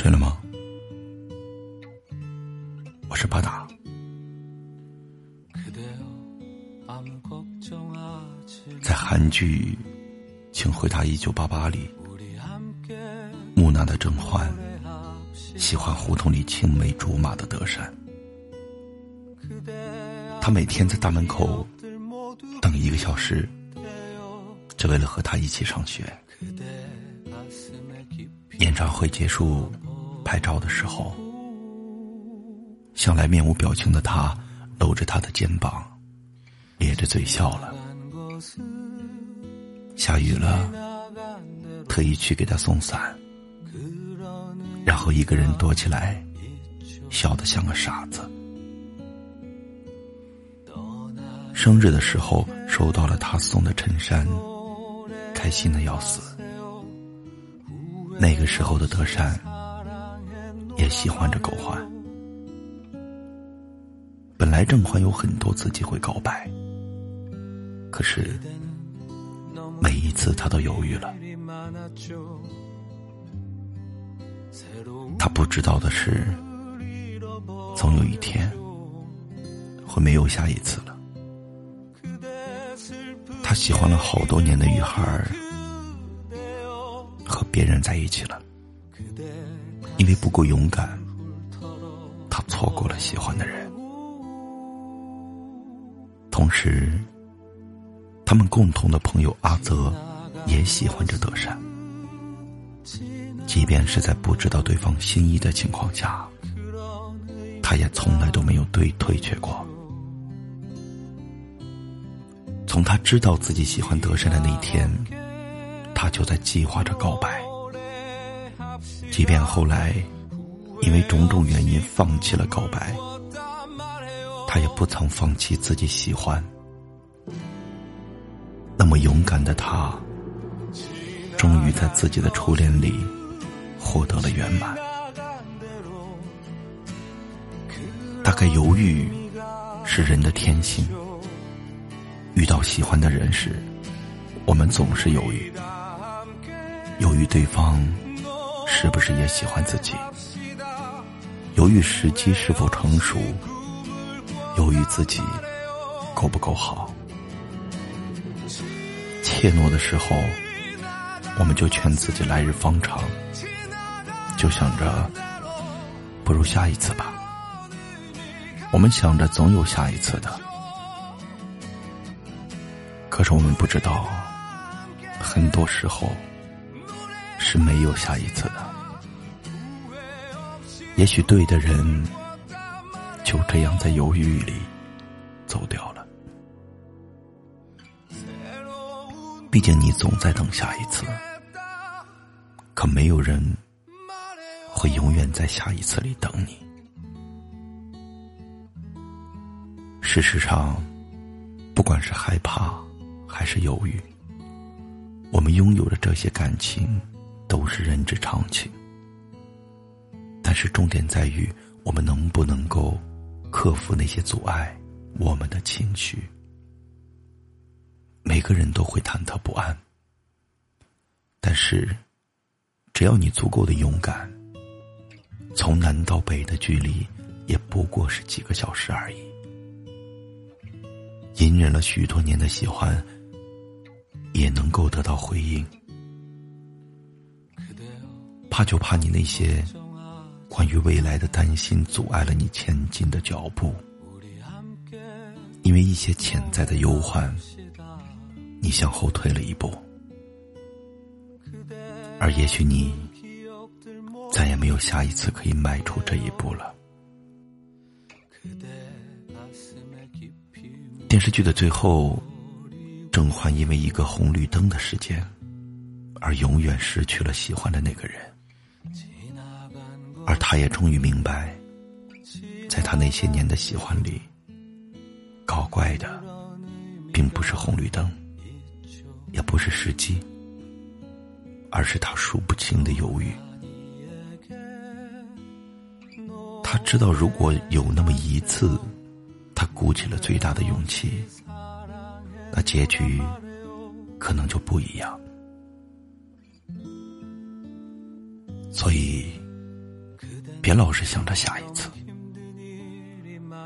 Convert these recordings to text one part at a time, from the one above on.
睡了吗？我是巴达。在韩剧《请回答一九八八》里，木讷的甄嬛喜欢胡同里青梅竹马的德善。他每天在大门口等一个小时，只为了和他一起上学。演唱会结束，拍照的时候，向来面无表情的他搂着他的肩膀，咧着嘴笑了。下雨了，特意去给他送伞，然后一个人躲起来，笑得像个傻子。生日的时候收到了他送的衬衫，开心的要死。那个时候的德善也喜欢着狗焕。本来郑焕有很多次机会告白，可是每一次他都犹豫了。他不知道的是，总有一天会没有下一次了。他喜欢了好多年的女孩儿，和别人在一起了，因为不够勇敢，他错过了喜欢的人。同时，他们共同的朋友阿泽也喜欢着德善，即便是在不知道对方心意的情况下，他也从来都没有对退却过。从他知道自己喜欢德善的那一天，他就在计划着告白。即便后来因为种种原因放弃了告白，他也不曾放弃自己喜欢。那么勇敢的他，终于在自己的初恋里获得了圆满。大概犹豫是人的天性。遇到喜欢的人时，我们总是犹豫，犹豫对方是不是也喜欢自己，犹豫时机是否成熟，犹豫自己够不够好。怯懦的时候，我们就劝自己来日方长，就想着不如下一次吧。我们想着总有下一次的。可是我们不知道，很多时候是没有下一次的。也许对的人就这样在犹豫里走掉了。毕竟你总在等下一次，可没有人会永远在下一次里等你。事实上，不管是害怕。还是犹豫。我们拥有的这些感情，都是人之常情。但是重点在于，我们能不能够克服那些阻碍我们的情绪。每个人都会忐忑不安，但是只要你足够的勇敢，从南到北的距离也不过是几个小时而已。隐忍了许多年的喜欢。也能够得到回应，怕就怕你那些关于未来的担心阻碍了你前进的脚步，因为一些潜在的忧患，你向后退了一步，而也许你再也没有下一次可以迈出这一步了。电视剧的最后。郑焕因为一个红绿灯的时间，而永远失去了喜欢的那个人，而他也终于明白，在他那些年的喜欢里，搞怪的，并不是红绿灯，也不是时机，而是他数不清的犹豫。他知道，如果有那么一次，他鼓起了最大的勇气。那结局可能就不一样，所以别老是想着下一次，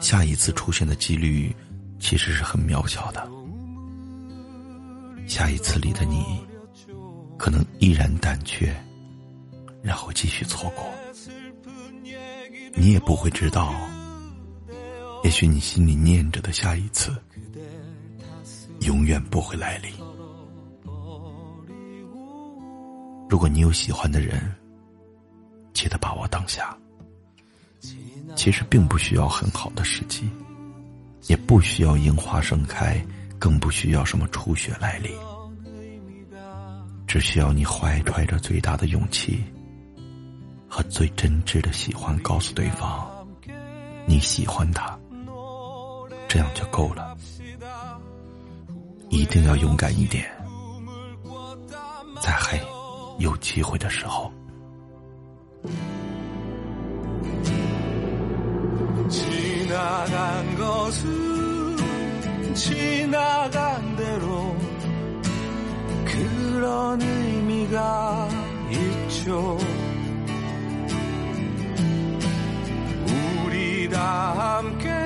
下一次出现的几率其实是很渺小的。下一次里的你，可能依然胆怯，然后继续错过。你也不会知道，也许你心里念着的下一次，永远不会来临。如果你有喜欢的人，记得把握当下。其实并不需要很好的时机，也不需要樱花盛开，更不需要什么初雪来临，只需要你怀揣着最大的勇气和最真挚的喜欢，告诉对方你喜欢他，这样就够了。一定要勇敢一点，在还有机会的时候。 지나간 것은 지나간 대로 그런 의미가 있죠. 우리 다 함께